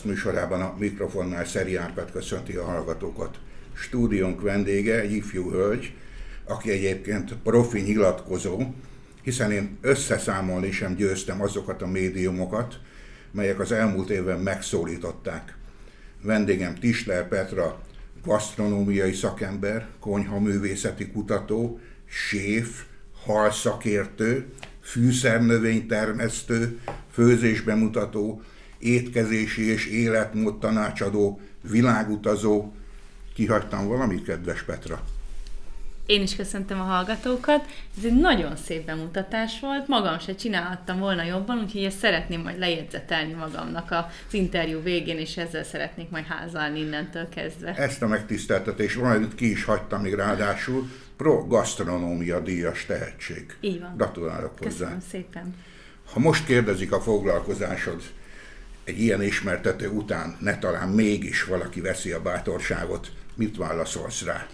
Podcast műsorában a mikrofonnál Szeri Árpád köszönti a hallgatókat. Stúdiónk vendége egy ifjú hölgy, aki egyébként profi nyilatkozó, hiszen én összeszámolni sem győztem azokat a médiumokat, melyek az elmúlt évben megszólították. Vendégem Tisler Petra, gasztronómiai szakember, konyhaművészeti kutató, séf, halszakértő, fűszernövénytermesztő, főzésbemutató, étkezési és életmód tanácsadó, világutazó. Kihagytam valamit, kedves Petra? Én is köszöntöm a hallgatókat. Ez egy nagyon szép bemutatás volt. Magam se csinálhattam volna jobban, úgyhogy ezt szeretném majd lejegyzetelni magamnak az interjú végén, és ezzel szeretnék majd házalni innentől kezdve. Ezt a megtiszteltetés valamit ki is hagytam még ráadásul. Pro gasztronómia díjas tehetség. Így van. Gratulálok hozzá. Köszönöm szépen. Ha most kérdezik a foglalkozásod egy ilyen ismertető után, ne talán mégis valaki veszi a bátorságot, mit válaszolsz rá?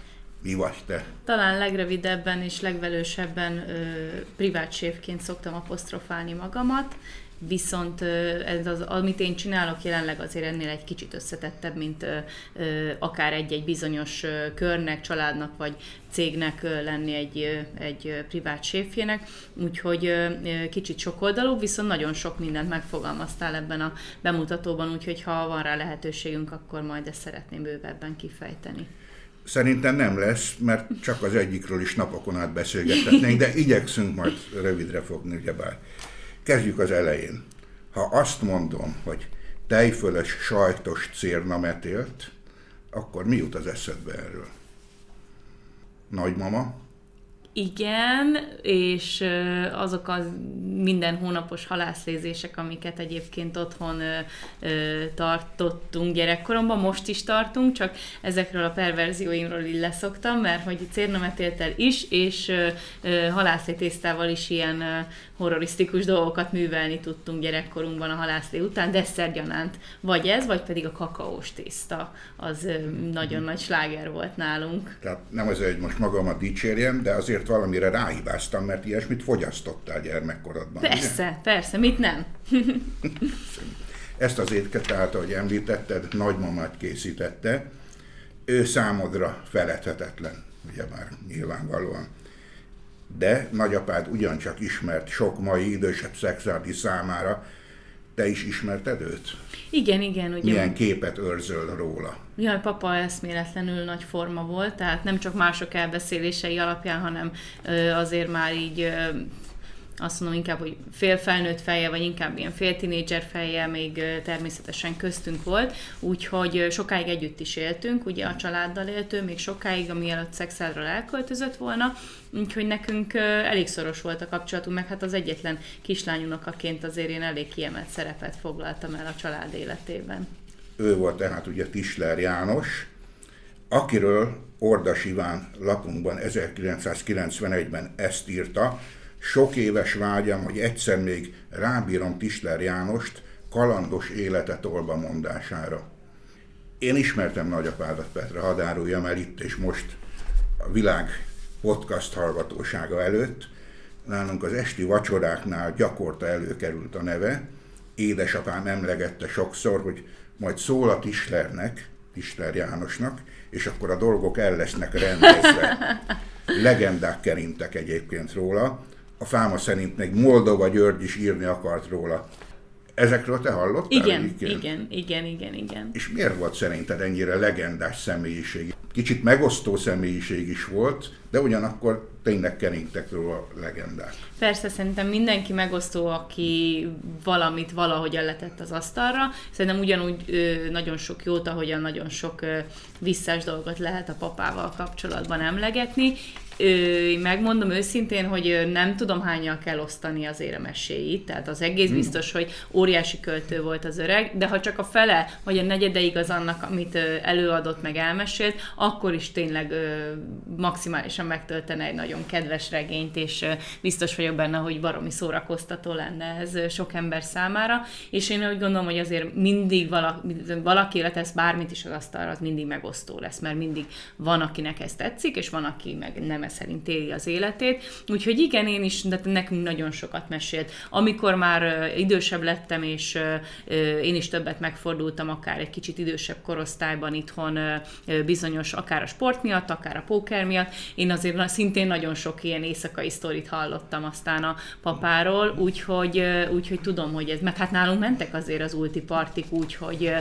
Mi vagy te? Talán legrövidebben és legvelősebben privát séfként szoktam apostrofálni magamat, viszont ez az, amit én csinálok jelenleg azért ennél egy kicsit összetettebb, mint akár egy-egy bizonyos körnek, családnak vagy cégnek lenni egy, egy privát séfjének, úgyhogy kicsit sokoldalú, viszont nagyon sok mindent megfogalmaztál ebben a bemutatóban, úgyhogy ha van rá lehetőségünk, akkor majd ezt szeretném bővebben kifejteni. Szerintem nem lesz, mert csak az egyikről is napokon át beszélgethetnénk, de igyekszünk majd rövidre fogni, ugyebár. Kezdjük az elején. Ha azt mondom, hogy tejföles sajtos cérnametélt, akkor mi jut az eszedbe erről? Nagymama? Igen, és azok az minden hónapos halászlézések, amiket egyébként otthon tartottunk gyerekkoromban, most is tartunk, csak ezekről a perverzióimról így leszoktam, mert hogy cérnametéltel is, és halászlétésztával is ilyen horrorisztikus dolgokat művelni tudtunk gyerekkorunkban a halászlé után, desszertgyanánt. Vagy ez, vagy pedig a kakaós tészta, az nagyon nagy sláger volt nálunk. Tehát nem az, hogy most magamat dicsérjem, de azért valamire ráhibáztam, mert ilyesmit fogyasztottál gyermekkorodban. Persze, ugye? persze, mit nem? Ezt az étket, tehát, ahogy említetted, nagymamát készítette. Ő számodra feledhetetlen, ugye már nyilvánvalóan de nagyapád ugyancsak ismert sok mai idősebb szexárdi számára. Te is ismerted őt? Igen, igen. Ugye Milyen képet őrzöl róla? Ja, papa eszméletlenül nagy forma volt, tehát nem csak mások elbeszélései alapján, hanem azért már így azt mondom inkább, hogy fél felnőtt feje, vagy inkább ilyen fél tinédzser feje még természetesen köztünk volt, úgyhogy sokáig együtt is éltünk, ugye a családdal éltünk, még sokáig, amielőtt szexádról elköltözött volna, úgyhogy nekünk elég szoros volt a kapcsolatunk, meg hát az egyetlen kislányunokaként azért én elég kiemelt szerepet foglaltam el a család életében. Ő volt tehát ugye Tisler János, akiről Ordas Iván lapunkban 1991-ben ezt írta, sok éves vágyam, hogy egyszer még rábírom Tisler Jánost kalandos élete tolba mondására. Én ismertem nagyapádat Petra, hadd áruljam el itt és most a világ podcast hallgatósága előtt. Nálunk az esti vacsoráknál gyakorta előkerült a neve. Édesapám emlegette sokszor, hogy majd szól a Tislernek, Tisler Jánosnak, és akkor a dolgok el lesznek rendezve. Legendák kerintek egyébként róla a fáma szerint még Moldova György is írni akart róla. Ezekről te hallottál? Igen, egyébként? igen, igen, igen, igen. És miért volt szerinted ennyire legendás személyiség? Kicsit megosztó személyiség is volt, de ugyanakkor tényleg keringtek róla a legendák. Persze, szerintem mindenki megosztó, aki valamit valahogyan letett az asztalra. Szerintem ugyanúgy ö, nagyon sok jót, ahogyan nagyon sok ö, visszás dolgot lehet a papával kapcsolatban emlegetni, Ö, megmondom őszintén, hogy nem tudom hányal kell osztani az éremeséit, tehát az egész hmm. biztos, hogy óriási költő volt az öreg, de ha csak a fele, vagy a negyedeig az annak, amit előadott, meg elmesélt, akkor is tényleg ö, maximálisan megtöltene egy nagyon kedves regényt, és biztos vagyok benne, hogy baromi szórakoztató lenne ez sok ember számára, és én úgy gondolom, hogy azért mindig valaki, valaki letesz bármit is az asztalra, az mindig megosztó lesz, mert mindig van, akinek ez tetszik, és van, aki meg nem értelme szerint éli az életét. Úgyhogy igen, én is, de nekünk nagyon sokat mesélt. Amikor már idősebb lettem, és én is többet megfordultam, akár egy kicsit idősebb korosztályban itthon, bizonyos, akár a sport miatt, akár a póker miatt, én azért szintén nagyon sok ilyen éjszakai sztorit hallottam aztán a papáról, úgyhogy, úgyhogy tudom, hogy ez, meg hát nálunk mentek azért az ulti partik úgy, hogy,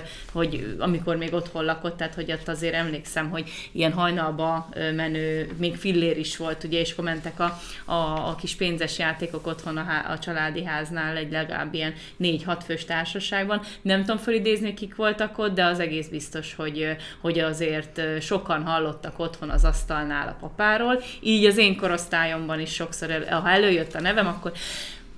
amikor még otthon lakott, tehát hogy ott azért emlékszem, hogy ilyen hajnalba menő, még fillér is volt, ugye, és akkor mentek a, a, a kis pénzes játékok otthon a, a családi háznál egy legalább ilyen négy-hat fős társaságban. Nem tudom felidézni, kik voltak ott, de az egész biztos, hogy, hogy azért sokan hallottak otthon az asztalnál a papáról. Így az én korosztályomban is sokszor, ha előjött a nevem, akkor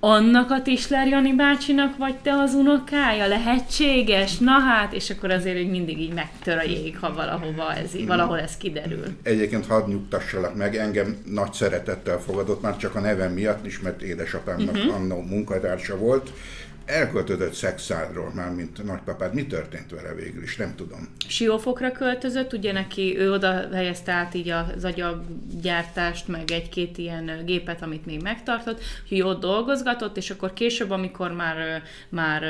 annak a Tisler Jani bácsinak vagy te az unokája? Lehetséges? Na hát, és akkor azért hogy mindig így megtör a jég, ha valahova ez, valahol ez kiderül. Egyébként hadd nyugtassalak meg, engem nagy szeretettel fogadott, már csak a nevem miatt is, mert édesapámnak uh-huh. annó munkatársa volt, elköltözött Szexádról, már mint nagypapád. Mi történt vele végül is? Nem tudom. Siófokra költözött, ugye neki ő oda helyezte át így az agyaggyártást, meg egy-két ilyen gépet, amit még megtartott, hogy ott dolgozgatott, és akkor később, amikor már, már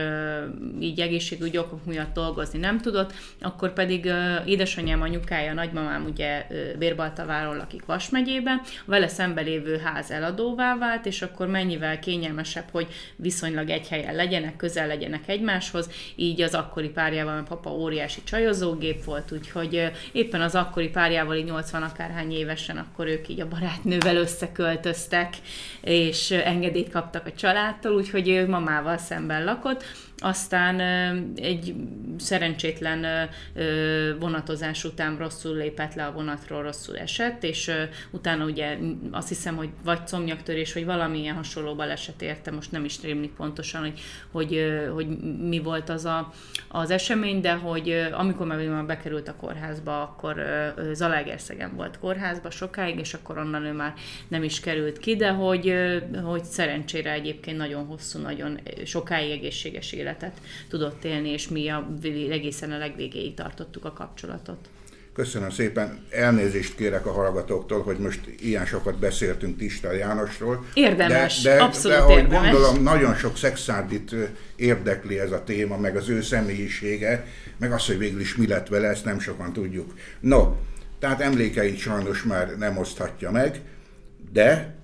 így egészségügyi okok miatt dolgozni nem tudott, akkor pedig édesanyám, anyukája, nagymamám ugye Bérbaltaváron lakik Vas megyében, vele szembe lévő ház eladóvá vált, és akkor mennyivel kényelmesebb, hogy viszonylag egy helyen legyen, legyenek, közel legyenek egymáshoz, így az akkori párjával, mert papa óriási csajozógép volt, úgyhogy éppen az akkori párjával, így 80 akárhány évesen, akkor ők így a barátnővel összeköltöztek, és engedélyt kaptak a családtól, úgyhogy ő mamával szemben lakott, aztán egy szerencsétlen vonatozás után rosszul lépett le a vonatról, rosszul esett, és utána ugye azt hiszem, hogy vagy comnyaktörés, vagy valamilyen hasonló baleset érte, most nem is rémlik pontosan, hogy, hogy, hogy mi volt az a, az esemény, de hogy amikor már bekerült a kórházba, akkor Zalaegerszegen volt kórházba sokáig, és akkor onnan ő már nem is került ki, de hogy, hogy szerencsére egyébként nagyon hosszú, nagyon sokáig egészséges élet életet tudott élni, és mi a, egészen a legvégéig tartottuk a kapcsolatot. Köszönöm szépen. Elnézést kérek a hallgatóktól, hogy most ilyen sokat beszéltünk Tistel Jánosról. Érdemes, de, de, abszolút de, ahogy érdemes. gondolom, nagyon sok szexárdit érdekli ez a téma, meg az ő személyisége, meg az, hogy végül is mi lett vele, ezt nem sokan tudjuk. No, tehát emlékeit sajnos már nem oszthatja meg, de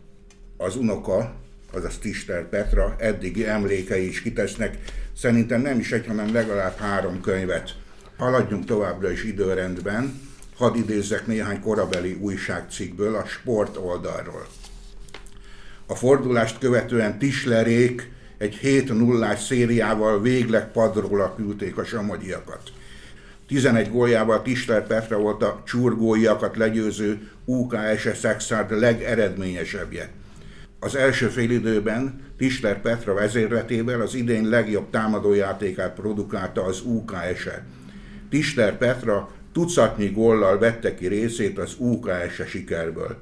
az unoka, azaz Tister Petra eddigi emlékei is kitesznek Szerintem nem is egy, hanem legalább három könyvet. Haladjunk továbbra is időrendben. Hadd idézzek néhány korabeli újságcikkből a sport oldalról. A fordulást követően Tislerék egy 7 0 szériával végleg padról küldték a samogyiakat. 11 góljával Tisler Petra volt a csurgóiakat legyőző UKSS Szexárd legeredményesebbje. Az első félidőben Tisler Petra vezérletével az idén legjobb támadójátékát produkálta az UKS-e. Tisler Petra tucatnyi gollal vette ki részét az UKS-e sikerből.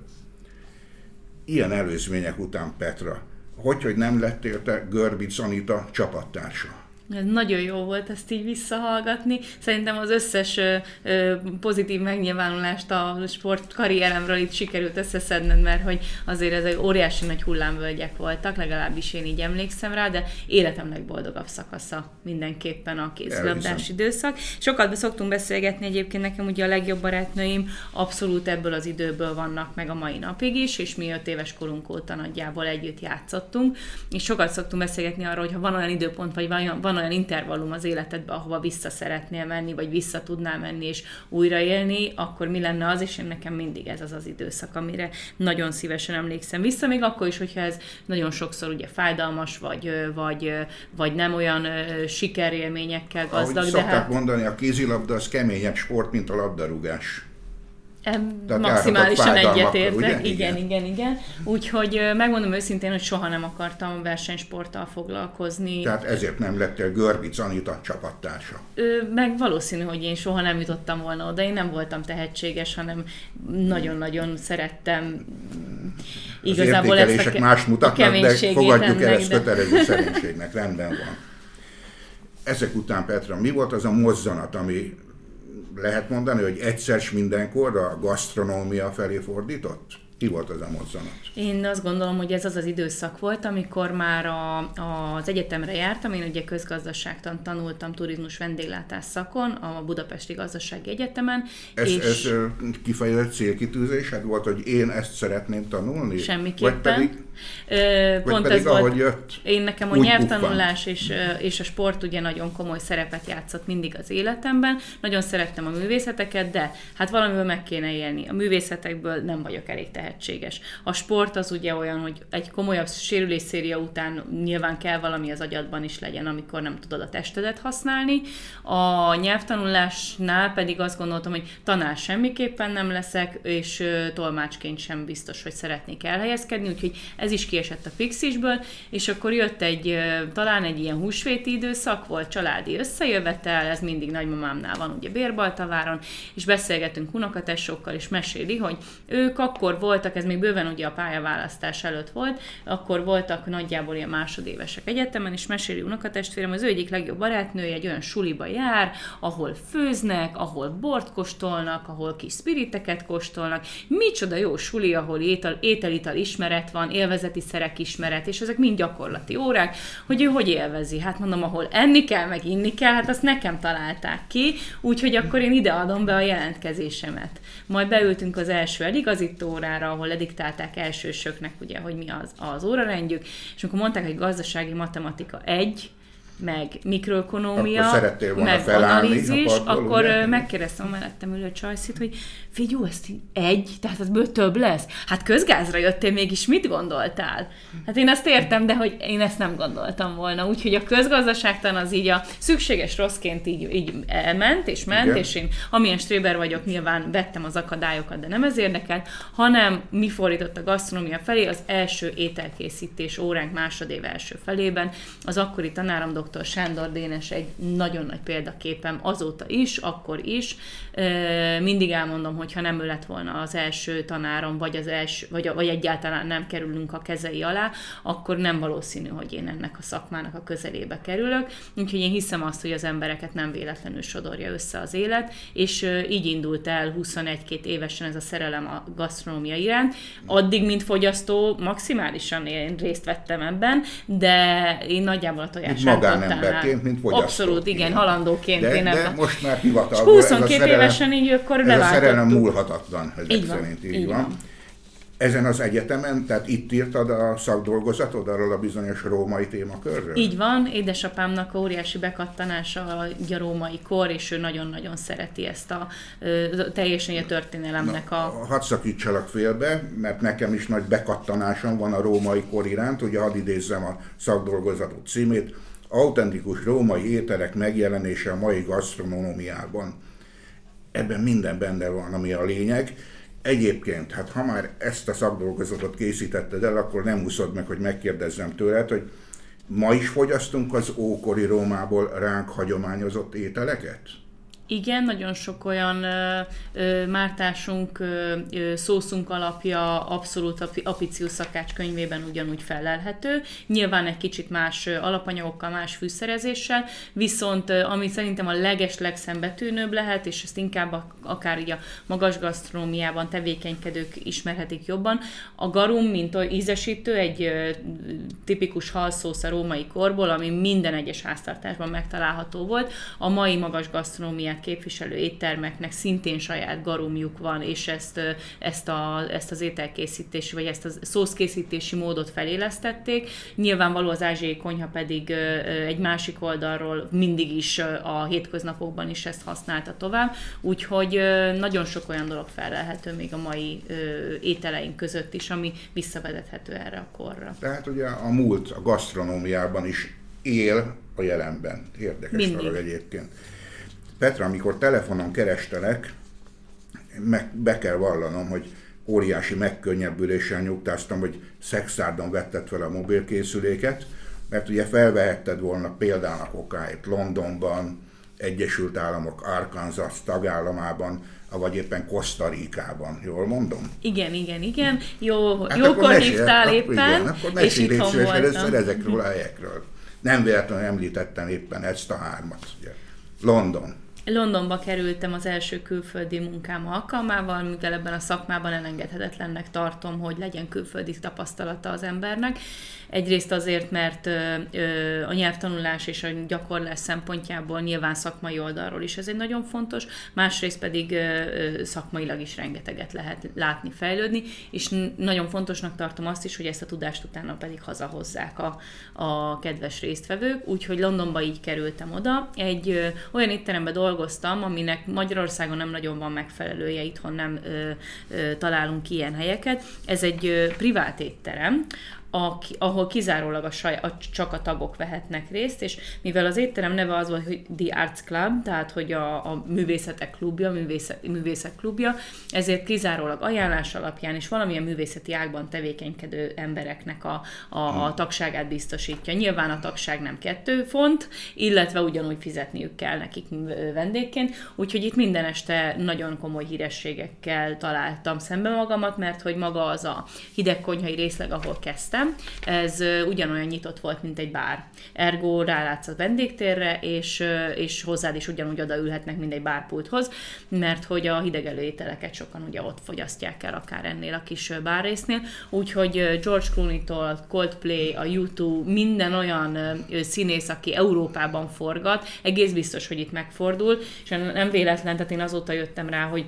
Ilyen előzmények után Petra, hogy, hogy nem lettél te Görbic Anita csapattársa? Ez nagyon jó volt ezt így visszahallgatni. Szerintem az összes ö, ö, pozitív megnyilvánulást a sport karrieremről itt sikerült összeszedned, mert hogy azért ez egy óriási nagy hullámvölgyek voltak, legalábbis én így emlékszem rá, de életem legboldogabb szakasza mindenképpen a kézilabdás időszak. Sokat szoktunk beszélgetni egyébként nekem ugye a legjobb barátnőim abszolút ebből az időből vannak meg a mai napig is, és mi öt éves korunk óta nagyjából együtt játszottunk, és sokat szoktunk beszélgetni arról, hogy ha van olyan időpont, vagy van, van olyan intervallum az életedben, ahova vissza szeretnél menni, vagy vissza tudnál menni és újra élni, akkor mi lenne az, és én nekem mindig ez az az időszak, amire nagyon szívesen emlékszem vissza, még akkor is, hogyha ez nagyon sokszor ugye fájdalmas, vagy, vagy, vagy nem olyan sikerélményekkel gazdag. Ahogy de hát... mondani, a kézilabda az keményebb sport, mint a labdarúgás. Tehát maximálisan egyetértek, igen, igen, igen, igen. Úgyhogy megmondom őszintén, hogy soha nem akartam versenysporttal foglalkozni. Tehát ezért nem lettél Görbic Anita csapattársa? Meg valószínű, hogy én soha nem jutottam volna oda, én nem voltam tehetséges, hanem nagyon-nagyon szerettem igazából Az ezt a, más mutatnak, de fogadjuk el ezt kötelező szerénységnek, rendben van. Ezek után, Petra, mi volt az a mozzanat, ami lehet mondani, hogy egyszer mindenkor a gasztronómia felé fordított? Ki volt az a mozzanat? Én azt gondolom, hogy ez az az időszak volt, amikor már a, az egyetemre jártam, én ugye közgazdaságtan tanultam turizmus vendéglátás szakon, a Budapesti Gazdasági Egyetemen. Ez, és ez kifejezett célkitűzésed volt, hogy én ezt szeretném tanulni? Semmiképpen. Vagy pedig, Pont vagy pedig, ez volt, jött, én nekem a nyelvtanulás és, és a sport ugye nagyon komoly szerepet játszott mindig az életemben. Nagyon szerettem a művészeteket, de hát valamiből meg kéne élni. A művészetekből nem vagyok elég tehetséges. A sport az ugye olyan, hogy egy komolyabb sérülésszéria után nyilván kell valami az agyadban is legyen, amikor nem tudod a testedet használni. A nyelvtanulásnál pedig azt gondoltam, hogy tanár semmiképpen nem leszek, és tolmácsként sem biztos, hogy szeretnék elhelyezkedni, úgyhogy ez is kiesett a fixisből, és akkor jött egy, talán egy ilyen húsvéti időszak, volt családi összejövetel, ez mindig nagymamámnál van, ugye Bérbaltaváron, és beszélgetünk unokatessokkal, és meséli, hogy ők akkor voltak, ez még bőven ugye a pályaválasztás előtt volt, akkor voltak nagyjából ilyen másodévesek egyetemen, és meséli unokatestvérem, az ő egyik legjobb barátnője egy olyan suliba jár, ahol főznek, ahol bort kóstolnak, ahol kis spiriteket kóstolnak, micsoda jó suli, ahol étel, ételital ismeret van, élvezeti szerek ismeret, és ezek mind gyakorlati órák, hogy ő hogy élvezi. Hát mondom, ahol enni kell, meg inni kell, hát azt nekem találták ki, úgyhogy akkor én ide adom be a jelentkezésemet. Majd beültünk az első eligazító órára, ahol lediktálták elsősöknek, ugye, hogy mi az, az órarendjük, és amikor mondták, hogy gazdasági matematika egy, meg mikroekonómia, meg analízis, akkor ugye? megkérdeztem a mellettem ülő csajszit, hogy figyú, ezt egy, tehát az több lesz. Hát közgázra jöttél, mégis mit gondoltál? Hát én azt értem, de hogy én ezt nem gondoltam volna. Úgyhogy a közgazdaságtan az így a szükséges rosszként így, így elment és ment, Igen. és én amilyen stréber vagyok, nyilván vettem az akadályokat, de nem ez érdekelt, hanem mi fordított a gasztronómia felé az első ételkészítés óránk másodév első felében. Az akkori tanárom dr. Sándor Dénes egy nagyon nagy példaképem azóta is, akkor is. Mindig elmondom, hogy ha nem ő lett volna az első tanárom, vagy, az első, vagy, vagy egyáltalán nem kerülünk a kezei alá, akkor nem valószínű, hogy én ennek a szakmának a közelébe kerülök. Úgyhogy én hiszem azt, hogy az embereket nem véletlenül sodorja össze az élet, és így indult el 21-2 évesen ez a szerelem a gasztronómia iránt. Addig, mint fogyasztó, maximálisan én részt vettem ebben, de én nagyjából a tojás magánemberként, mint fogyasztó. Abszolút, igen, igen. halandóként de, én de most már hivatalból. 22 ez a szerelem, évesen így akkor ez a szerelem múlhatatlan, ezek így van, szerint így, így van. van. Ezen az egyetemen, tehát itt írtad a szakdolgozatod arról a bizonyos római témakörről? Így van, édesapámnak óriási bekattanása a római kor, és ő nagyon-nagyon szereti ezt a teljesen a történelemnek a... Na, hadd szakítsalak félbe, mert nekem is nagy bekattanásom van a római kor iránt, ugye hadd idézzem a szakdolgozatot címét, autentikus római ételek megjelenése a mai gasztronómiában. Ebben minden benne van, ami a lényeg. Egyébként, hát ha már ezt a szakdolgozatot készítetted el, akkor nem úszod meg, hogy megkérdezzem tőled, hogy ma is fogyasztunk az ókori Rómából ránk hagyományozott ételeket? Igen, nagyon sok olyan ö, ö, mártásunk, ö, szószunk alapja abszolút Apicius szakács könyvében ugyanúgy felelhető. Nyilván egy kicsit más alapanyagokkal, más fűszerezéssel, viszont ami szerintem a leges legszembetűnőbb lehet, és ezt inkább a, akár így a magas gasztronómiában tevékenykedők ismerhetik jobban, a garum, mint ízesítő, egy ö, tipikus halszósz a római korból, ami minden egyes háztartásban megtalálható volt. A mai magas gasztronómiát képviselő éttermeknek szintén saját garumjuk van, és ezt, ezt, a, ezt az ételkészítési, vagy ezt a szószkészítési módot felélesztették. Nyilvánvaló az ázsiai konyha pedig egy másik oldalról mindig is a hétköznapokban is ezt használta tovább, úgyhogy nagyon sok olyan dolog felelhető még a mai ételeink között is, ami visszavezethető erre a korra. Tehát ugye a múlt a gasztronómiában is él a jelenben. Érdekes Mindig. dolog egyébként. Petra, amikor telefonon kerestelek, meg, be kell vallanom, hogy óriási megkönnyebbüléssel nyugtáztam, hogy szexárdon vetted fel a mobilkészüléket, mert ugye felvehetted volna példának okáit Londonban, Egyesült Államok Arkansas tagállamában, vagy éppen Kosztarikában, jól mondom? Igen, igen, igen. Jó, hát jókor hívtál akkor, éppen, igen, akkor és itthon voltam. ezekről a helyekről. Nem véletlenül említettem éppen ezt a hármat. Ugye. London. Londonba kerültem az első külföldi munkám alkalmával, mivel ebben a szakmában elengedhetetlennek tartom, hogy legyen külföldi tapasztalata az embernek. Egyrészt azért, mert a nyelvtanulás és a gyakorlás szempontjából nyilván szakmai oldalról is ez egy nagyon fontos, másrészt pedig szakmailag is rengeteget lehet látni, fejlődni, és nagyon fontosnak tartom azt is, hogy ezt a tudást utána pedig hazahozzák a, a kedves résztvevők, úgyhogy Londonba így kerültem oda. Egy olyan étteremben dolgoztam, aminek Magyarországon nem nagyon van megfelelője, itthon nem ö, ö, találunk ilyen helyeket. Ez egy ö, privát étterem, a, ahol kizárólag a saj, a, csak a tagok vehetnek részt, és mivel az étterem neve az volt, hogy The Arts Club, tehát hogy a, a művészetek klubja, művészet, művészek klubja, ezért kizárólag ajánlás alapján és valamilyen művészeti ágban tevékenykedő embereknek a, a, a tagságát biztosítja. Nyilván a tagság nem kettő font, illetve ugyanúgy fizetniük kell nekik vendégként, úgyhogy itt minden este nagyon komoly hírességekkel találtam szembe magamat, mert hogy maga az a hidegkonyhai részleg, ahol kezdtem, Ez ugyanolyan nyitott volt, mint egy bár. Ergo rálátsz a vendégtérre, és, és hozzád is ugyanúgy odaülhetnek, mint egy bárpulthoz, mert hogy a hideg ételeket sokan ugye ott fogyasztják el, akár ennél a kis bárrésznél. Úgyhogy George Clooney-tól, Coldplay, a YouTube, minden olyan színész, aki Európában forgat, egész biztos, hogy itt megfordul, és nem véletlen, tehát én azóta jöttem rá, hogy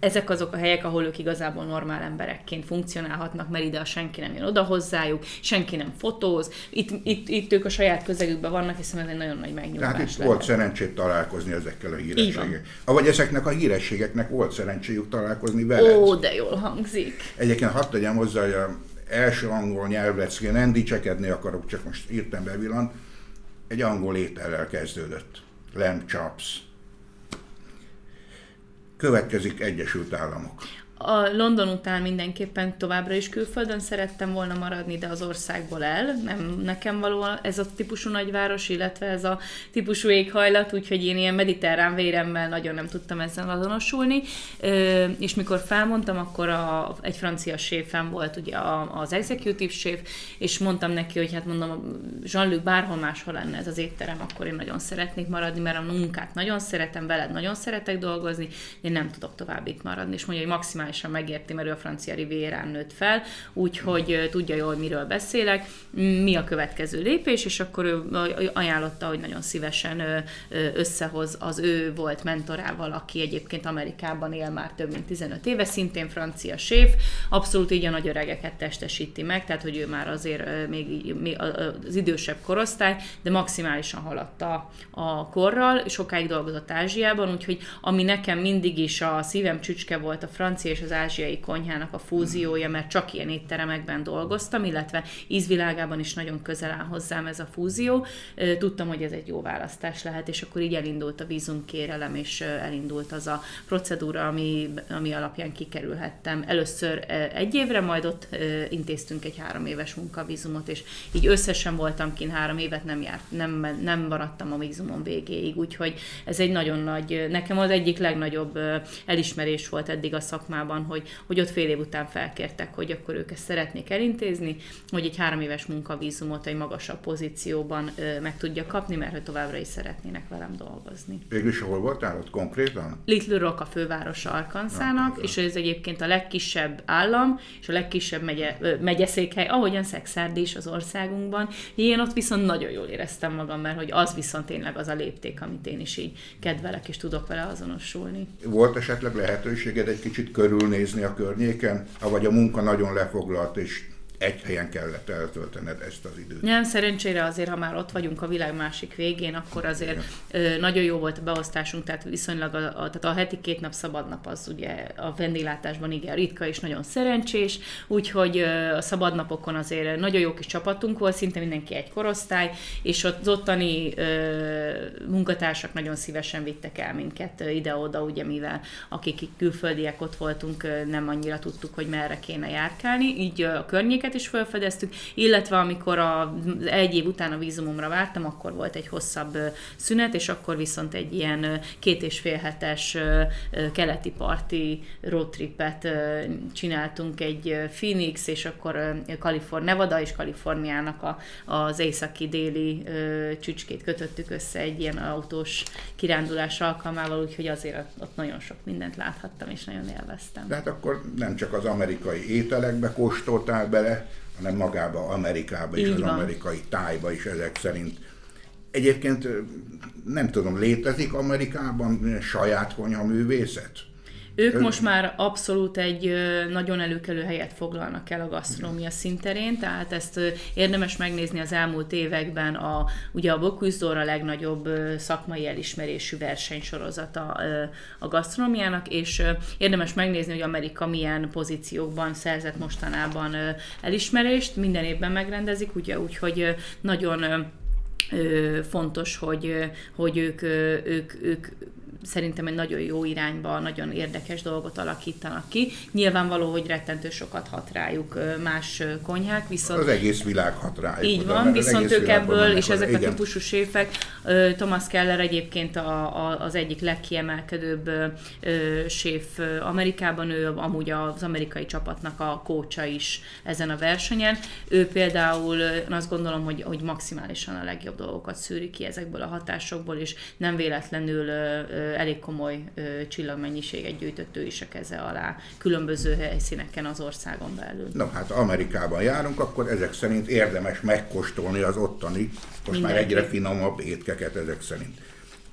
ezek azok a helyek, ahol ők igazából normál emberekként funkcionálhatnak, mert ide a senki nem jön oda hozzájuk, senki nem fotóz, itt, itt, itt ők a saját közegükben vannak, hiszen ez egy nagyon nagy megnyugvás Tehát itt lehet. volt szerencsét találkozni ezekkel a hírességekkel. Vagy ezeknek a hírességeknek volt szerencséjük találkozni veled. Ó, de jól hangzik. Egyébként hadd tegyem hozzá, hogy a első angol nyelvlecke, nem dicsekedni akarok, csak most írtam bevillant, egy angol étellel kezdődött. Lamb chops Következik Egyesült Államok a London után mindenképpen továbbra is külföldön szerettem volna maradni, de az országból el. Nem nekem való ez a típusú nagyváros, illetve ez a típusú éghajlat, úgyhogy én ilyen mediterrán véremmel nagyon nem tudtam ezzel azonosulni. És mikor felmondtam, akkor a, egy francia séfem volt ugye az executive chef, és mondtam neki, hogy hát mondom, Jean-Luc bárhol máshol lenne ez az étterem, akkor én nagyon szeretnék maradni, mert a munkát nagyon szeretem, veled nagyon szeretek dolgozni, én nem tudok tovább itt maradni. És mondja, hogy maximális maximálisan megérti, mert ő a francia rivérán nőtt fel, úgyhogy tudja jól, miről beszélek, mi a következő lépés, és akkor ő ajánlotta, hogy nagyon szívesen összehoz az ő volt mentorával, aki egyébként Amerikában él már több mint 15 éve, szintén francia séf, abszolút így a nagy öregeket testesíti meg, tehát hogy ő már azért még, még az idősebb korosztály, de maximálisan haladta a korral, sokáig dolgozott Ázsiában, úgyhogy ami nekem mindig is a szívem csücske volt a francia és és az ázsiai konyhának a fúziója, mert csak ilyen étteremekben dolgoztam, illetve ízvilágában is nagyon közel áll hozzám ez a fúzió. Tudtam, hogy ez egy jó választás lehet, és akkor így elindult a vízumkérelem, és elindult az a procedúra, ami, ami alapján kikerülhettem. Először egy évre, majd ott intéztünk egy három éves munkavízumot, és így összesen voltam kint három évet, nem, járt, nem, nem maradtam a vízumon végéig, úgyhogy ez egy nagyon nagy, nekem az egyik legnagyobb elismerés volt eddig a szakmában, szakmában, hogy, hogy ott fél év után felkértek, hogy akkor ők ezt szeretnék elintézni, hogy egy három éves munkavízumot egy magasabb pozícióban ö, meg tudja kapni, mert hogy továbbra is szeretnének velem dolgozni. Végülis hol voltál ott konkrétan? Little Rock a fővárosa Arkanszának, és ez egyébként a legkisebb állam, és a legkisebb megye, ö, megyeszékhely, ahogyan Szexárd is az országunkban. Én ott viszont nagyon jól éreztem magam, mert hogy az viszont tényleg az a lépték, amit én is így kedvelek, és tudok vele azonosulni. Volt esetleg lehetőséged egy kicsit körül körülnézni a környéken, vagy a munka nagyon lefoglalt, és egy helyen kellett eltöltened ezt az időt. Nem, szerencsére azért, ha már ott vagyunk a világ másik végén, akkor azért Igen. nagyon jó volt a beosztásunk, tehát viszonylag a, a, tehát a heti két nap szabad nap az ugye a vendéglátásban igen ritka és nagyon szerencsés, úgyhogy a szabad napokon azért nagyon jó kis csapatunk volt, szinte mindenki egy korosztály, és az ottani munkatársak nagyon szívesen vittek el minket ide-oda, ugye mivel akik külföldiek ott voltunk, nem annyira tudtuk, hogy merre kéne járkálni, így a környéket ezeket is felfedeztük, illetve amikor a, egy év után a vízumomra vártam, akkor volt egy hosszabb szünet, és akkor viszont egy ilyen két és fél hetes keleti parti roadtripet csináltunk egy Phoenix, és akkor Kalifornia, Nevada és Kaliforniának a, az északi-déli csücskét kötöttük össze egy ilyen autós kirándulás alkalmával, úgyhogy azért ott nagyon sok mindent láthattam, és nagyon élveztem. Tehát akkor nem csak az amerikai ételekbe kóstoltál bele, hanem magába Amerikába és az amerikai tájba is ezek szerint. Egyébként nem tudom, létezik Amerikában saját konyha művészet? Ők Ön... most már abszolút egy nagyon előkelő helyet foglalnak el a gasztronómia szinterén, tehát ezt érdemes megnézni az elmúlt években a, ugye a Bocuse a legnagyobb szakmai elismerésű versenysorozata a gasztronómiának, és érdemes megnézni, hogy Amerika milyen pozíciókban szerzett mostanában elismerést, minden évben megrendezik, ugye úgyhogy nagyon fontos, hogy, hogy ők, ők, ők szerintem egy nagyon jó irányba, nagyon érdekes dolgot alakítanak ki. Nyilvánvaló, hogy rettentő sokat hat rájuk más konyhák, viszont... Az egész világ hat rájuk. Így van, oda, viszont ők ebből, és ezek igen. a típusú séfek, Thomas Keller egyébként a, a, az egyik legkiemelkedőbb séf Amerikában, ő amúgy az amerikai csapatnak a kócsa is ezen a versenyen. Ő például azt gondolom, hogy, hogy maximálisan a legjobb dolgokat szűri ki ezekből a hatásokból, és nem véletlenül elég komoly csillagmennyiséget gyűjtött ő is a keze alá különböző helyszíneken az országon belül. No, hát Amerikában járunk, akkor ezek szerint érdemes megkóstolni az ottani, most Mindenki. már egyre finomabb étkeket ezek szerint.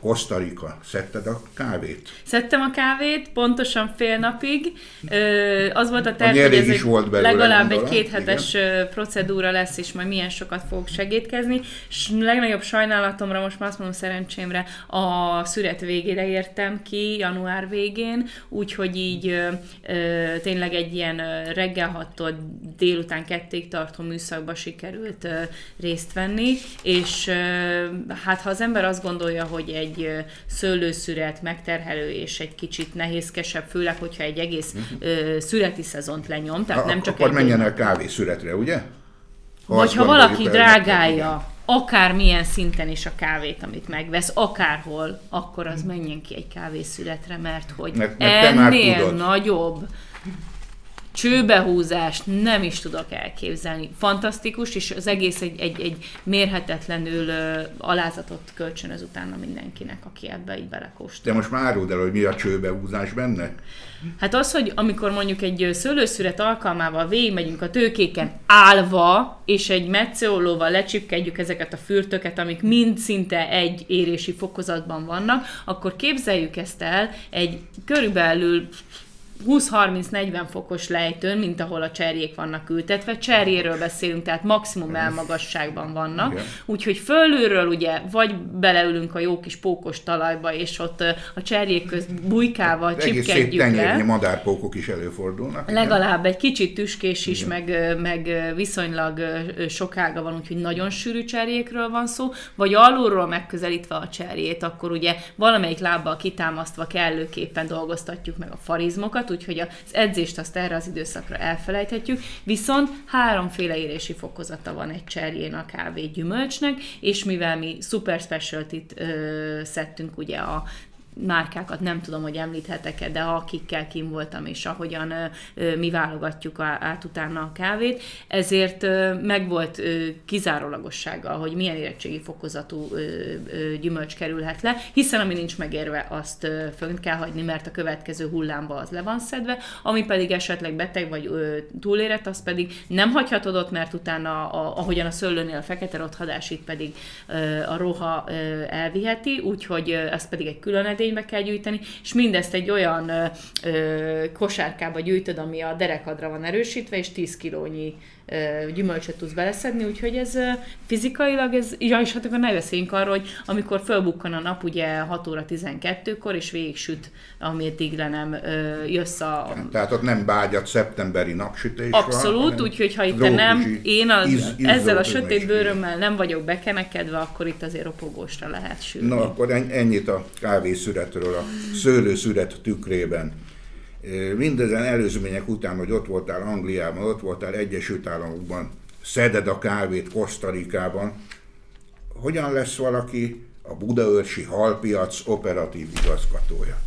Costa Rica, szedted a kávét? Szedtem a kávét, pontosan fél napig. Ö, az volt a terv, hogy ez egy volt belőle, legalább egy kéthetes igen. procedúra lesz, és majd milyen sokat fog segítkezni. És legnagyobb sajnálatomra, most már azt mondom szerencsémre, a szüret végére értem ki, január végén, úgyhogy így ö, ö, tényleg egy ilyen reggel 6 délután kették tartó műszakba sikerült ö, részt venni, és ö, hát ha az ember azt gondolja, hogy egy egy szőlőszüret megterhelő és egy kicsit nehézkesebb, főleg, hogyha egy egész uh-huh. szüreti szezont lenyom, tehát a, nem csak Akkor egy menjen el kávészüretre, ugye? Ha Vagy ha valaki drágálja, akármilyen szinten is a kávét, amit megvesz, akárhol, akkor az menjen ki egy kávészületre, mert hogy mert, mert ennél nagyobb csőbehúzást nem is tudok elképzelni. Fantasztikus, és az egész egy, egy, egy mérhetetlenül uh, alázatot kölcsönöz utána mindenkinek, aki ebbe így belekóstol. De most már áruld el, hogy mi a csőbehúzás benne? Hát az, hogy amikor mondjuk egy szőlőszüret alkalmával végigmegyünk a tőkéken állva, és egy metszőollóval lecsipkedjük ezeket a fürtöket, amik mind szinte egy érési fokozatban vannak, akkor képzeljük ezt el egy körülbelül 20-30-40 fokos lejtőn, mint ahol a cserjék vannak ültetve. Cserjéről beszélünk, tehát maximum elmagasságban vannak. Úgyhogy fölülről ugye vagy beleülünk a jó kis pókos talajba, és ott a cserjék közt bujkával hát csipkedjük Egész szép madárpókok is előfordulnak. Legalább igen. egy kicsit tüskés is, meg, meg viszonylag sokága van, úgyhogy nagyon sűrű cserjékről van szó, vagy alulról megközelítve a cserjét, akkor ugye valamelyik lábbal kitámasztva kellőképpen dolgoztatjuk meg a farizmokat, sokat, úgyhogy az edzést azt erre az időszakra elfelejthetjük, viszont háromféle érési fokozata van egy cserjén a kávé gyümölcsnek, és mivel mi super specialty-t szedtünk ugye a márkákat nem tudom, hogy említhetek-e, de akikkel kim voltam, és ahogyan mi válogatjuk át utána a kávét, ezért megvolt kizárólagossággal, hogy milyen érettségi fokozatú gyümölcs kerülhet le, hiszen ami nincs megérve, azt fönt kell hagyni, mert a következő hullámba az le van szedve, ami pedig esetleg beteg vagy túlérett, az pedig nem hagyhatod ott, mert utána, ahogyan a szőlőnél a fekete rothadás, itt pedig a roha elviheti, úgyhogy ez pedig egy külön edény, növénybe kell gyűjteni, és mindezt egy olyan ö, ö, kosárkába gyűjtöd, ami a derekadra van erősítve, és 10 kilónyi gyümölcsöt tudsz beleszedni, úgyhogy ez fizikailag, ez, ja, és hát akkor ne beszéljünk arról, hogy amikor fölbukkan a nap ugye 6 óra 12-kor, és végig süt, ameddig le nem jössz a... Tehát ott nem bágyat szeptemberi napsütés Abszolút, úgyhogy ha itt nem, én az, íz, ezzel a sötét bőrömmel nem vagyok bekenekedve, akkor itt azért ropogósra lehet sülni. Na akkor ennyit a kávészüretről, a szőlőszüret tükrében. Mindezen előzmények után, hogy ott voltál Angliában, ott voltál Egyesült Államokban, szeded a kávét Kosztarikában, hogyan lesz valaki a Budaörsi halpiac operatív igazgatója?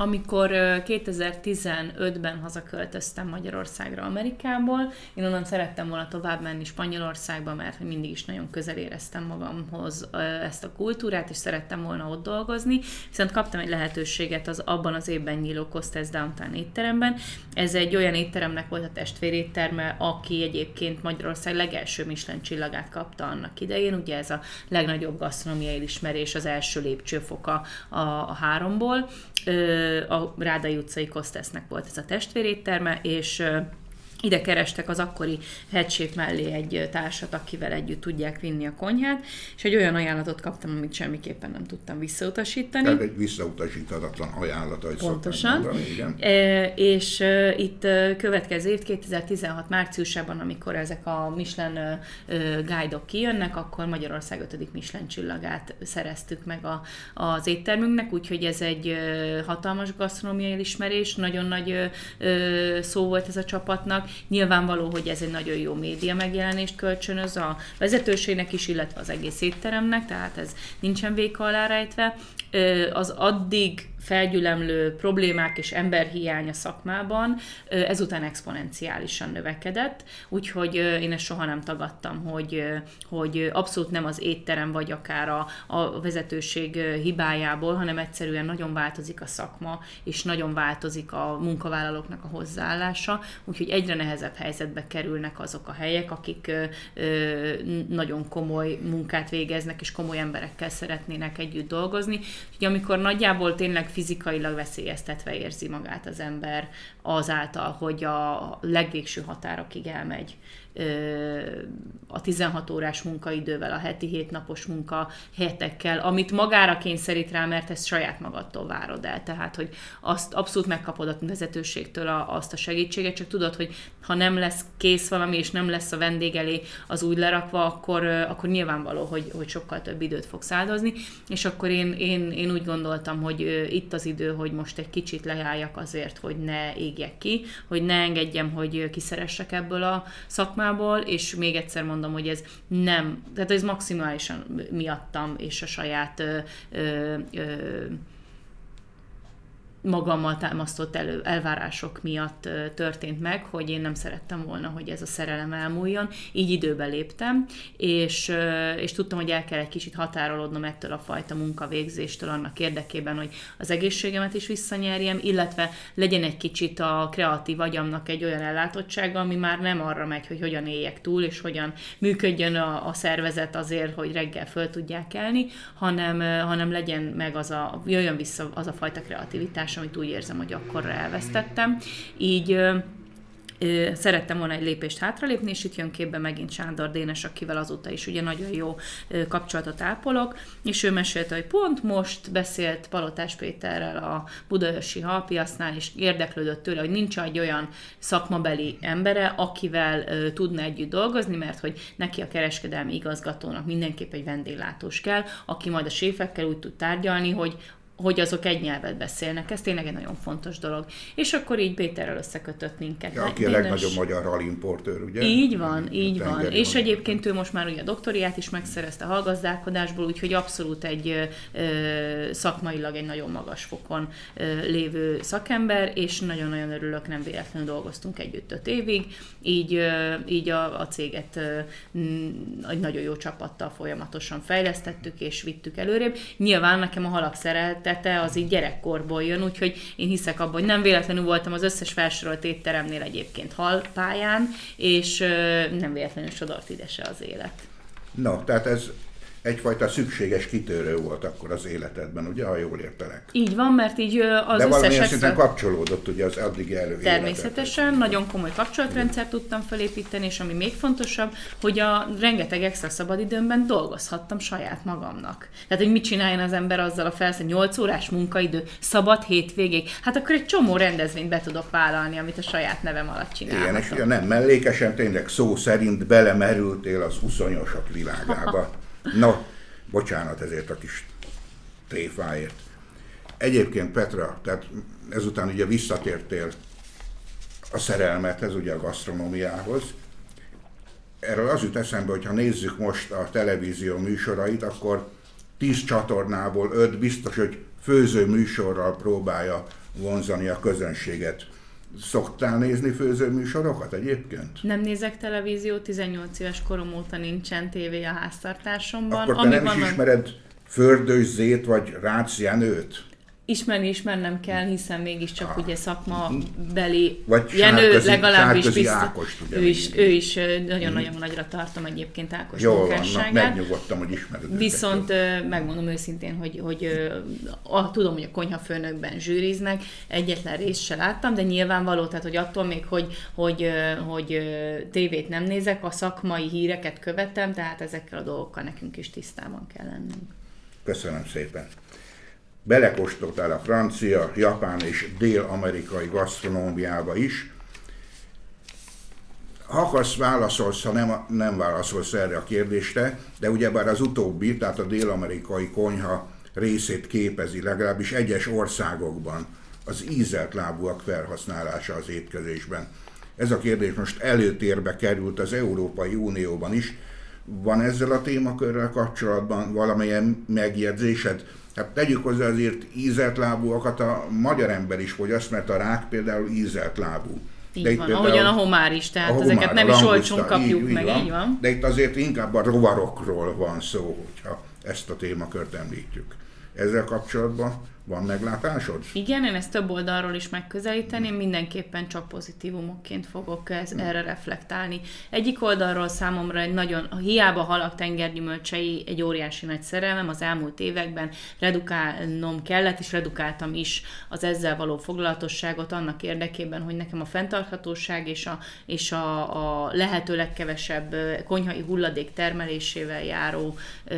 Amikor 2015-ben hazaköltöztem Magyarországra Amerikából, én onnan szerettem volna tovább menni Spanyolországba, mert mindig is nagyon közel éreztem magamhoz ezt a kultúrát, és szerettem volna ott dolgozni, viszont kaptam egy lehetőséget az abban az évben nyíló Costes Downtown étteremben. Ez egy olyan étteremnek volt a testvérétterme, aki egyébként Magyarország legelső Michelin csillagát kapta annak idején, ugye ez a legnagyobb gasztronómiai elismerés, az első lépcsőfoka a, a háromból a Rádai utcai Kostesznek volt ez a testvérétterme, és ide kerestek az akkori headshape mellé egy társat, akivel együtt tudják vinni a konyhát, és egy olyan ajánlatot kaptam, amit semmiképpen nem tudtam visszautasítani. Tehát egy visszautasíthatatlan ajánlat, hogy Pontosan. Mondani, igen. E, és e, itt következő év, 2016 márciusában, amikor ezek a Michelin e, guide-ok kijönnek, akkor Magyarország 5. Michelin csillagát szereztük meg a, az éttermünknek, úgyhogy ez egy hatalmas gasztronómiai elismerés, nagyon nagy e, szó volt ez a csapatnak, Nyilvánvaló, hogy ez egy nagyon jó média megjelenést kölcsönöz a vezetőségnek is, illetve az egész étteremnek, tehát ez nincsen véka alá rejtve. Az addig felgyülemlő problémák és emberhiány a szakmában ezután exponenciálisan növekedett, úgyhogy én ezt soha nem tagadtam, hogy, hogy abszolút nem az étterem vagy akár a, a vezetőség hibájából, hanem egyszerűen nagyon változik a szakma, és nagyon változik a munkavállalóknak a hozzáállása, úgyhogy egyre nehezebb helyzetbe kerülnek azok a helyek, akik nagyon komoly munkát végeznek, és komoly emberekkel szeretnének együtt dolgozni. Úgyhogy amikor nagyjából tényleg fizikailag veszélyeztetve érzi magát az ember azáltal, hogy a legvégső határokig elmegy a 16 órás munkaidővel, a heti 7 napos munka hetekkel, amit magára kényszerít rá, mert ezt saját magadtól várod el. Tehát, hogy azt abszolút megkapod a vezetőségtől a, azt a segítséget, csak tudod, hogy ha nem lesz kész valami, és nem lesz a vendég elé az úgy lerakva, akkor, akkor nyilvánvaló, hogy, hogy sokkal több időt fogsz áldozni, és akkor én, én, én úgy gondoltam, hogy itt az idő, hogy most egy kicsit leálljak azért, hogy ne égjek ki, hogy ne engedjem, hogy kiszeressek ebből a szakmából, témából, és még egyszer mondom, hogy ez nem, tehát ez maximálisan miattam és a saját ö, ö, ö, magammal támasztott elő, elvárások miatt történt meg, hogy én nem szerettem volna, hogy ez a szerelem elmúljon. Így időbe léptem, és, és tudtam, hogy el kell egy kicsit határolódnom ettől a fajta munkavégzéstől annak érdekében, hogy az egészségemet is visszanyerjem, illetve legyen egy kicsit a kreatív agyamnak egy olyan ellátottsága, ami már nem arra megy, hogy hogyan éljek túl, és hogyan működjön a, a szervezet azért, hogy reggel föl tudják kelni, hanem, hanem legyen meg az a, jöjjön vissza az a fajta kreativitás, amit úgy érzem, hogy akkor elvesztettem. Így szerettem volna egy lépést hátralépni, és itt jön képbe megint Sándor Dénes, akivel azóta is ugye nagyon jó kapcsolatot ápolok, és ő mesélte, hogy pont most beszélt Palotás Péterrel a Budaörsi Halpiasznál, és érdeklődött tőle, hogy nincs egy olyan szakmabeli embere, akivel tudna együtt dolgozni, mert hogy neki a kereskedelmi igazgatónak mindenképp egy vendéglátós kell, aki majd a séfekkel úgy tud tárgyalni, hogy hogy azok egy nyelvet beszélnek. Ez tényleg egy nagyon fontos dolog. És akkor így Péterrel összekötött minket. Ja, aki a legnagyobb magyar ralimportőr, ugye? Így van, így van. És egyébként ő most már ugye a doktoriát is megszerezte a hallgazdálkodásból, úgyhogy abszolút egy ö, szakmailag egy nagyon magas fokon ö, lévő szakember, és nagyon-nagyon örülök, nem véletlenül dolgoztunk együtt öt évig, így, ö, így a, a céget ö, egy nagyon jó csapattal folyamatosan fejlesztettük és vittük előrébb. Nyilván nekem a halak szerelt tete az így gyerekkorból jön, úgyhogy én hiszek abban, hogy nem véletlenül voltam az összes felsorolt étteremnél egyébként halpályán, és nem véletlenül sodort ide se az élet. Na, tehát ez egyfajta szükséges kitörő volt akkor az életedben, ugye, ha jól értelek. Így van, mert így az De valamilyen szinten kapcsolódott ugye az addigi elő Természetesen, életed. nagyon komoly kapcsolatrendszert tudtam felépíteni, és ami még fontosabb, hogy a rengeteg extra szabadidőmben dolgozhattam saját magamnak. Tehát, hogy mit csináljon az ember azzal a felsz, 8 órás munkaidő, szabad hétvégig, hát akkor egy csomó rendezvényt be tudok vállalni, amit a saját nevem alatt csinálhatom. Igen, és nem mellékesen, tényleg szó szerint belemerültél az uszonyosok világába. No, bocsánat ezért a kis tréfáért. Egyébként Petra, tehát ezután ugye visszatértél a szerelmethez, ugye a gasztronómiához. Erről az jut eszembe, hogy ha nézzük most a televízió műsorait, akkor tíz csatornából öt biztos, hogy főző műsorral próbálja vonzani a közönséget. Szoktál nézni főző műsorokat egyébként? Nem nézek televíziót, 18 éves korom óta nincsen tévé a háztartásomban. Akkor te Ami nem van, is ismered Fördős Zét vagy Rácz Jenőt? Ismerni ismernem kell, hiszen mégiscsak ah. ugye szakma beli Vagy Jenő Sárközi, legalábbis Sárközi biztos, Ákost, ugye, ő is, ő is nagyon-nagyon hmm. nagyra tartom egyébként Ákos munkásságát. Van, megnyugodtam, hogy ismered Viszont őket. megmondom őszintén, hogy, hogy a, tudom, hogy a konyhafőnökben zsűriznek, egyetlen részt se láttam, de nyilvánvaló, tehát hogy attól még, hogy, hogy, hogy tévét nem nézek, a szakmai híreket követem, tehát ezekkel a dolgokkal nekünk is tisztában kell lennünk. Köszönöm szépen belekóstoltál a francia, japán és dél-amerikai gasztronómiába is. Ha akarsz, válaszolsz, ha nem, nem válaszolsz erre a kérdésre, de ugyebár az utóbbi, tehát a dél-amerikai konyha részét képezi, legalábbis egyes országokban az ízelt lábúak felhasználása az étkezésben. Ez a kérdés most előtérbe került az Európai Unióban is. Van ezzel a témakörrel kapcsolatban valamilyen megjegyzésed? Hát tegyük hozzá azért ízelt lábúakat a magyar ember is fogyaszt, mert a rák például ízelt lábú. Így de van, ahogyan a homár is, tehát homár, ezeket nem is olcsón kapjuk így, meg, így van. így van. De itt azért inkább a rovarokról van szó, hogyha ezt a témakört említjük. Ezzel kapcsolatban van meglátásod? Igen, én ezt több oldalról is megközelíteném, mindenképpen csak pozitívumokként fogok ez, hmm. erre reflektálni. Egyik oldalról számomra egy nagyon, hiába halak tengergyümölcsei egy óriási nagy szerelmem, az elmúlt években redukálnom kellett, és redukáltam is az ezzel való foglalatosságot annak érdekében, hogy nekem a fenntarthatóság és a, és a, a lehető legkevesebb konyhai hulladék termelésével járó ö,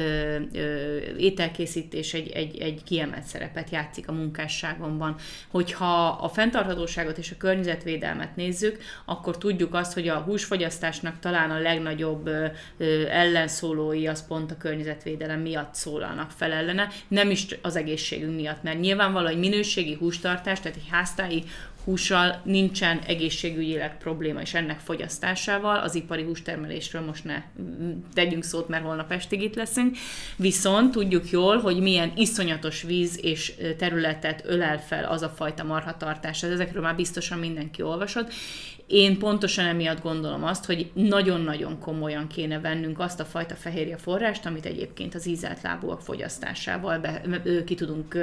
ö, ételkészítés egy, egy, egy kiemelt szerepet jár játszik a munkásságomban. Hogyha a fenntarthatóságot és a környezetvédelmet nézzük, akkor tudjuk azt, hogy a húsfogyasztásnak talán a legnagyobb ellenszólói az pont a környezetvédelem miatt szólalnak fel ellene, nem is az egészségünk miatt, mert nyilvánvaló egy minőségi hústartás, tehát egy háztáji hússal nincsen egészségügyileg probléma, és ennek fogyasztásával, az ipari hústermelésről most ne tegyünk szót, mert holnap estig itt leszünk, viszont tudjuk jól, hogy milyen iszonyatos víz és területet ölel fel az a fajta marhatartás, ezekről már biztosan mindenki olvasott, én pontosan emiatt gondolom azt, hogy nagyon-nagyon komolyan kéne vennünk azt a fajta fehérje forrást, amit egyébként az ízelt lábúak fogyasztásával be, ki tudunk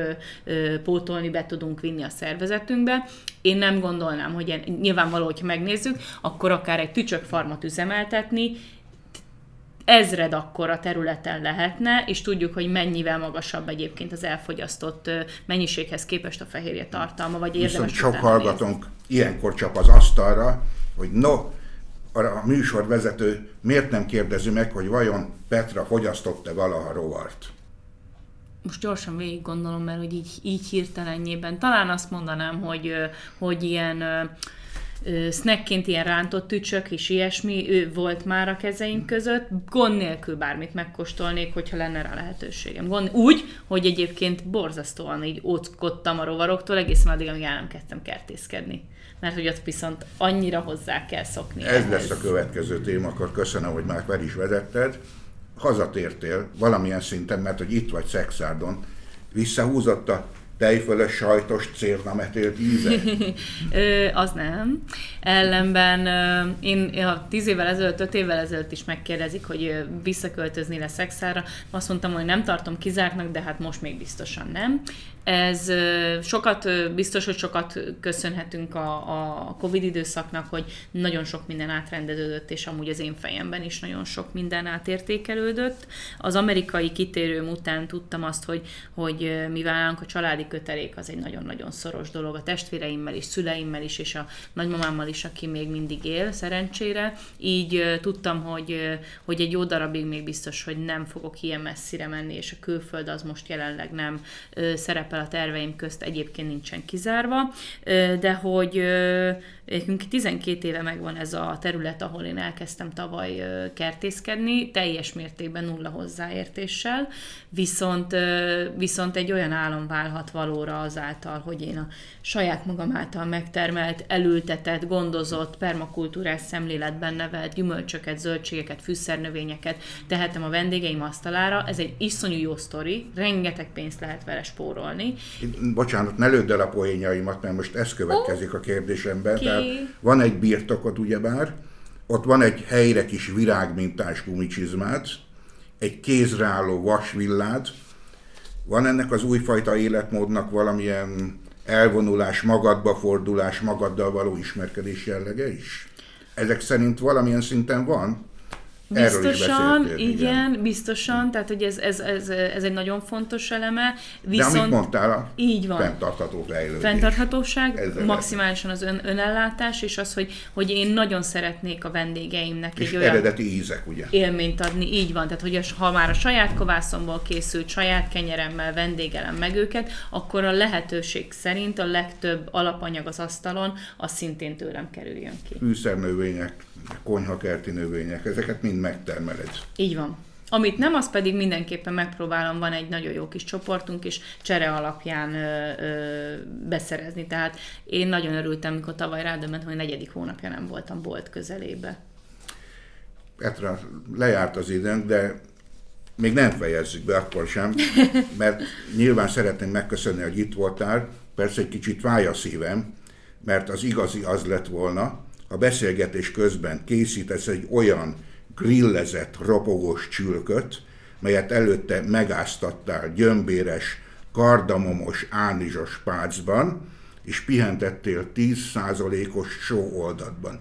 pótolni, be tudunk vinni a szervezetünkbe. Én nem gondolnám, hogy nyilvánvaló, hogyha megnézzük, akkor akár egy tücsökfarmat üzemeltetni, ezred akkora területen lehetne, és tudjuk, hogy mennyivel magasabb egyébként az elfogyasztott mennyiséghez képest a fehérje tartalma, vagy érdemes Viszont sok hallgatónk ilyenkor csap az asztalra, hogy no, a műsorvezető miért nem kérdezi meg, hogy vajon Petra fogyasztott-e valaha rovart? Most gyorsan végig gondolom, mert hogy így, így hirtelenjében talán azt mondanám, hogy, hogy ilyen snackként ilyen rántott tücsök és ilyesmi ő volt már a kezeink között. Gond nélkül bármit megkóstolnék, hogyha lenne rá lehetőségem. Gond, úgy, hogy egyébként borzasztóan így óckodtam a rovaroktól, egészen addig, amíg el nem kezdtem kertészkedni. Mert hogy ott viszont annyira hozzá kell szokni. Ez ehhez. lesz a következő téma, akkor köszönöm, hogy már fel is vezetted. Hazatértél valamilyen szinten, mert hogy itt vagy Szexárdon, visszahúzott a tejfölös sajtos cérnametélt íze? Ö, az nem. Ellenben én, én a tíz évvel ezelőtt, öt évvel ezelőtt is megkérdezik, hogy visszaköltözni le szexára. Azt mondtam, hogy nem tartom kizártnak, de hát most még biztosan nem. Ez sokat, biztos, hogy sokat köszönhetünk a, a Covid időszaknak, hogy nagyon sok minden átrendeződött, és amúgy az én fejemben is nagyon sok minden átértékelődött. Az amerikai kitérőm után tudtam azt, hogy, hogy mivel a családi kötelék az egy nagyon-nagyon szoros dolog a testvéreimmel is, szüleimmel is, és a nagymamámmal is, aki még mindig él, szerencsére, így tudtam, hogy, hogy egy jó darabig még biztos, hogy nem fogok ilyen messzire menni, és a külföld az most jelenleg nem szerepel szerepel a terveim közt, egyébként nincsen kizárva, de hogy nekünk 12 éve megvan ez a terület, ahol én elkezdtem tavaly kertészkedni, teljes mértékben nulla hozzáértéssel, viszont, viszont egy olyan álom válhat valóra azáltal, hogy én a saját magam által megtermelt, elültetett, gondozott, permakultúrás szemléletben nevelt gyümölcsöket, zöldségeket, fűszernövényeket tehetem a vendégeim asztalára. Ez egy iszonyú jó sztori, rengeteg pénzt lehet vele spórolni. Bocsánat, ne lőd el a poénjaimat, mert most ez következik a kérdésemben. Tehát van egy birtokod ugyebár, ott van egy helyre kis virágmintás gumicsizmát, egy kézre álló vasvillád, van ennek az újfajta életmódnak valamilyen elvonulás, magadba fordulás, magaddal való ismerkedés jellege is? Ezek szerint valamilyen szinten van? Biztosan, igen, igen, biztosan, tehát hogy ez, ez, ez, ez egy nagyon fontos eleme. Viszont, De amit mondtál, a így van. fenntartható fejlődés. Fenntarthatóság, Ezzel maximálisan az ön, önellátás, és az, hogy, hogy én nagyon szeretnék a vendégeimnek és egy olyan eredeti ízek, ugye? élményt adni, így van. Tehát, hogy ha már a saját kovászomból készült, saját kenyeremmel vendégelem meg őket, akkor a lehetőség szerint a legtöbb alapanyag az asztalon, az szintén tőlem kerüljön ki. Fűszernövények, konyhakerti növények, ezeket mind megtermeled. Így van. Amit nem, az pedig mindenképpen megpróbálom, van egy nagyon jó kis csoportunk, és csere alapján ö, ö, beszerezni. Tehát én nagyon örültem, amikor tavaly rádöbbentem, hogy negyedik hónapja nem voltam bolt közelébe. Petra, lejárt az időnk, de még nem fejezzük be akkor sem, mert nyilván szeretném megköszönni, hogy itt voltál. Persze egy kicsit fáj a szívem, mert az igazi az lett volna, a beszélgetés közben készítesz egy olyan grillezett, ropogós csülköt, melyet előtte megáztattál gyömbéres, kardamomos, ánizsos pácban, és pihentettél 10%-os sóoldatban.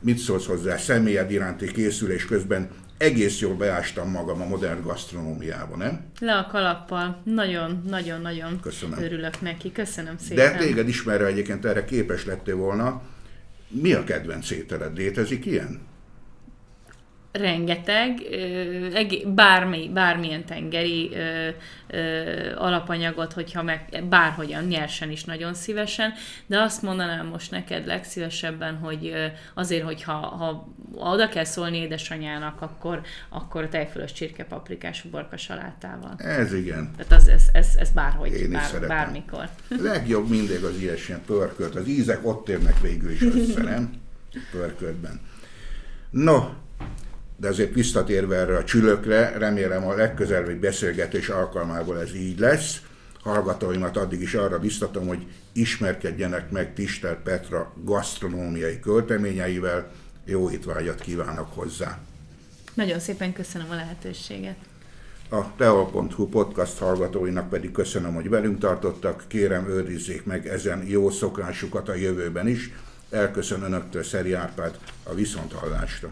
Mit szólsz hozzá személyed iránti készülés közben? Egész jól beástam magam a modern gasztronómiába, nem? Le a kalappal. Nagyon, nagyon, nagyon Köszönöm. örülök neki. Köszönöm szépen. De téged ismerve egyébként erre képes lettél volna. Mi a kedvenc ételed? Létezik ilyen? Rengeteg, bármi, bármilyen tengeri alapanyagot, hogyha meg bárhogyan, nyersen is nagyon szívesen, de azt mondanám most neked legszívesebben, hogy azért, hogyha ha oda kell szólni édesanyának, akkor, akkor tejfölös csirkepaprikás uborka salátával. Ez igen. Tehát az, ez, ez, ez bárhogy, Én bár, bármikor. Legjobb mindig az ilyesmilyen pörkölt. Az ízek ott érnek végül is össze, nem? Pörköltben. No, de azért visszatérve erre a csülökre, remélem a legközelebbi beszélgetés alkalmából ez így lesz. Hallgatóimat addig is arra biztatom, hogy ismerkedjenek meg Tistel Petra gasztronómiai költeményeivel. Jó étvágyat kívánok hozzá! Nagyon szépen köszönöm a lehetőséget! A teol.hu podcast hallgatóinak pedig köszönöm, hogy velünk tartottak. Kérem, őrizzék meg ezen jó szokásukat a jövőben is. Elköszön Önöktől Szeri Árpád a Viszonthallásra.